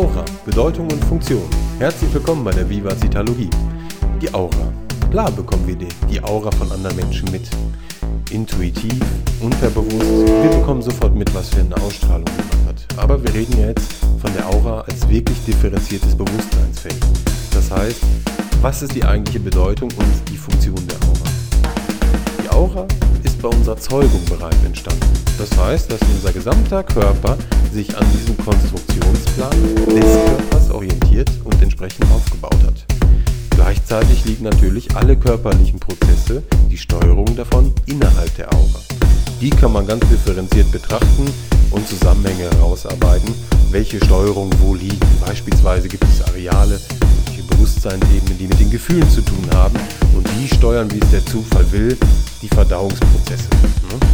Aura, Bedeutung und Funktion. Herzlich willkommen bei der Vivacitalogie. Die Aura. Klar bekommen wir die, die Aura von anderen Menschen mit. Intuitiv, unterbewusst. Wir bekommen sofort mit, was für eine Ausstrahlung jemand hat. Aber wir reden ja jetzt von der Aura als wirklich differenziertes Bewusstseinsfeld. Das heißt, was ist die eigentliche Bedeutung und die Funktion der Aura? Die Aura ist bei unserer Zeugung bereits entstanden. Das heißt, dass unser gesamter Körper sich an diesem Konstruktionsplan des Körpers orientiert und entsprechend aufgebaut hat. Gleichzeitig liegen natürlich alle körperlichen Prozesse, die Steuerung davon, innerhalb der Aura. Die kann man ganz differenziert betrachten und Zusammenhänge herausarbeiten, welche Steuerungen wo liegen. Beispielsweise gibt es Areale, welche Bewusstseinsebenen, die mit den Gefühlen zu tun haben steuern, wie es der Zufall will, die Verdauungsprozesse.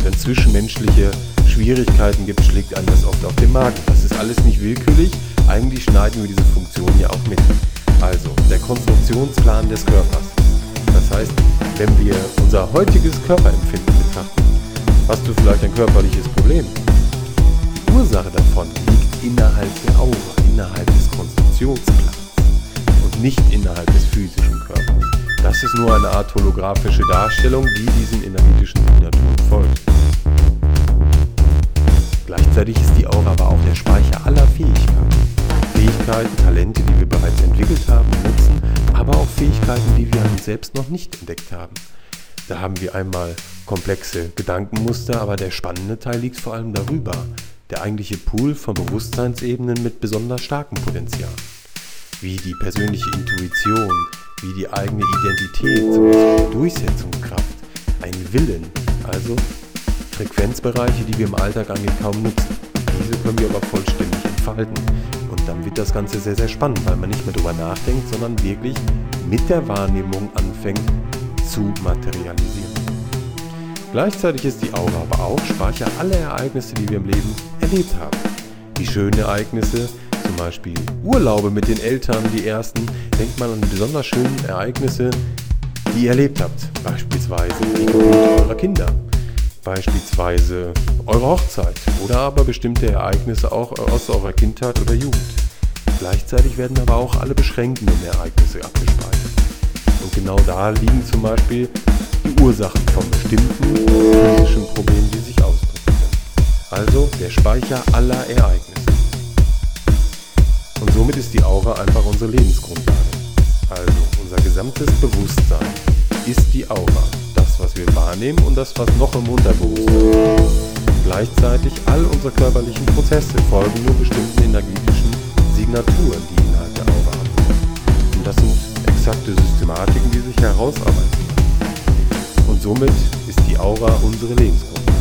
Wenn es zwischenmenschliche Schwierigkeiten gibt, schlägt einem das oft auf den Magen. Das ist alles nicht willkürlich, eigentlich schneiden wir diese Funktion ja auch mit. Also, der Konstruktionsplan des Körpers. Das heißt, wenn wir unser heutiges Körperempfinden betrachten, hast du vielleicht ein körperliches Problem. Die Ursache davon liegt innerhalb der Aura, innerhalb des Konstruktionsplans und nicht innerhalb des physischen Körpers. Das ist nur eine Art holographische Darstellung, die diesen energetischen Signaturen folgt. Gleichzeitig ist die Aura aber auch der Speicher aller Fähigkeiten. Fähigkeiten, Talente, die wir bereits entwickelt haben und nutzen, aber auch Fähigkeiten, die wir an uns selbst noch nicht entdeckt haben. Da haben wir einmal komplexe Gedankenmuster, aber der spannende Teil liegt vor allem darüber. Der eigentliche Pool von Bewusstseinsebenen mit besonders starkem Potenzial. Wie die persönliche Intuition, wie die eigene Identität, sowas wie Durchsetzungskraft, ein Willen, also Frequenzbereiche, die wir im Alltag eigentlich kaum nutzen. Diese können wir aber vollständig entfalten. Und dann wird das Ganze sehr, sehr spannend, weil man nicht mehr drüber nachdenkt, sondern wirklich mit der Wahrnehmung anfängt zu materialisieren. Gleichzeitig ist die Aura aber auch Speicher aller Ereignisse, die wir im Leben erlebt haben. Die schönen Ereignisse, zum Beispiel Urlaube mit den Eltern, die ersten, denkt man an besonders schöne Ereignisse, die ihr erlebt habt. Beispielsweise die Geburt eurer Kinder beispielsweise eure Hochzeit oder aber bestimmte Ereignisse auch aus eurer Kindheit oder Jugend. Gleichzeitig werden aber auch alle beschränkenden Ereignisse abgespeichert. Und genau da liegen zum Beispiel die Ursachen von bestimmten physischen Problemen, die sich ausdrücken können. Also der Speicher aller Ereignisse. Somit ist die Aura einfach unsere Lebensgrundlage. Also unser gesamtes Bewusstsein ist die Aura was wir wahrnehmen und das, was noch im Unterbewusstsein ist. Gleichzeitig all unsere körperlichen Prozesse folgen nur bestimmten energetischen Signaturen, die innerhalb der Aura haben. Und das sind exakte Systematiken, die sich herausarbeiten. Und somit ist die Aura unsere Lebensgrundlage.